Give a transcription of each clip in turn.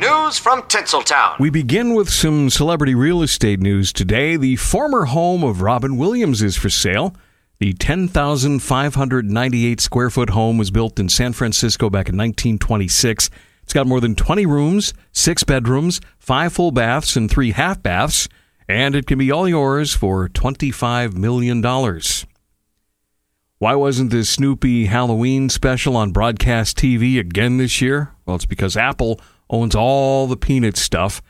News from Tinseltown. We begin with some celebrity real estate news today. The former home of Robin Williams is for sale. The 10,598 square foot home was built in San Francisco back in 1926. It's got more than 20 rooms, six bedrooms, five full baths, and three half baths, and it can be all yours for $25 million. Why wasn't the Snoopy Halloween special on broadcast TV again this year? Well, it's because Apple owns all the Peanuts stuff,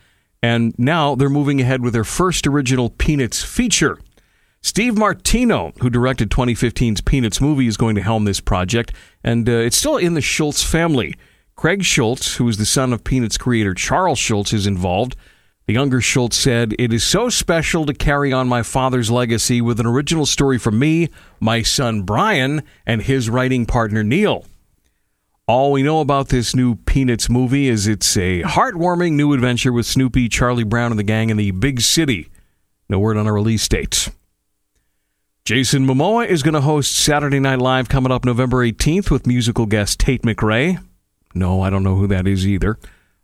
and now they're moving ahead with their first original Peanuts feature. Steve Martino, who directed 2015's Peanuts movie, is going to helm this project, and uh, it's still in the Schulz family. Craig Schulz, who is the son of Peanuts creator Charles Schulz, is involved. The younger Schulz said, It is so special to carry on my father's legacy with an original story from me, my son Brian, and his writing partner Neil. All we know about this new Peanuts movie is it's a heartwarming new adventure with Snoopy, Charlie Brown, and the gang in the big city. No word on a release date. Jason Momoa is going to host Saturday Night Live coming up November 18th with musical guest Tate McRae. No, I don't know who that is either.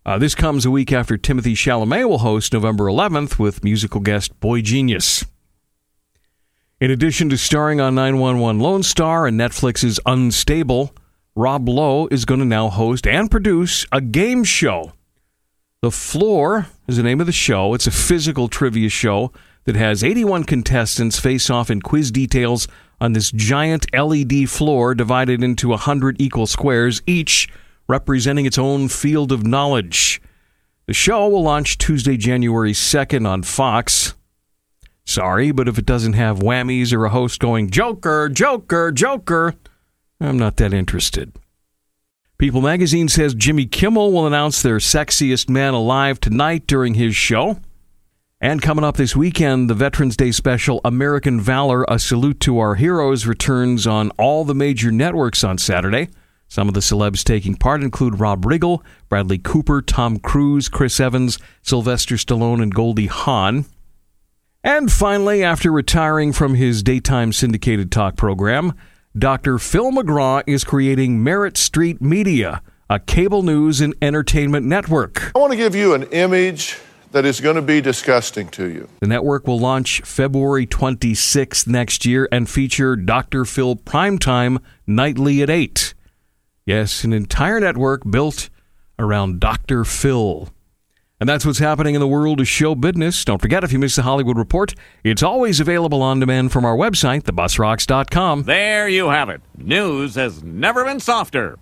Uh, this comes a week after Timothée Chalamet will host November 11th with musical guest boygenius. In addition to starring on 911 Lone Star and Netflix's Unstable, Rob Lowe is going to now host and produce a game show. The Floor is the name of the show. It's a physical trivia show that has 81 contestants face off in quiz details on this giant LED floor divided into 100 equal squares, each representing its own field of knowledge. The show will launch Tuesday, January 2nd on Fox. Sorry, but if it doesn't have whammies or a host going, Joker, Joker, Joker, I'm not that interested. People magazine says Jimmy Kimmel will announce their sexiest man alive tonight during his show. And coming up this weekend, the Veterans Day special American Valor, A Salute to Our Heroes, returns on all the major networks on Saturday. Some of the celebs taking part include Rob Riggle, Bradley Cooper, Tom Cruise, Chris Evans, Sylvester Stallone, and Goldie Hawn. And finally, after retiring from his daytime syndicated talk program, Dr. Phil McGraw is creating Merit Street Media, a cable news and entertainment network. I want to give you an image that is going to be disgusting to you. The network will launch February 26th next year and feature Dr. Phil Primetime nightly at 8. Yes, an entire network built around Dr. Phil. And that's what's happening in the world of show business. Don't forget, if you miss the Hollywood Report, it's always available on demand from our website, thebusrocks.com. There you have it. News has never been softer.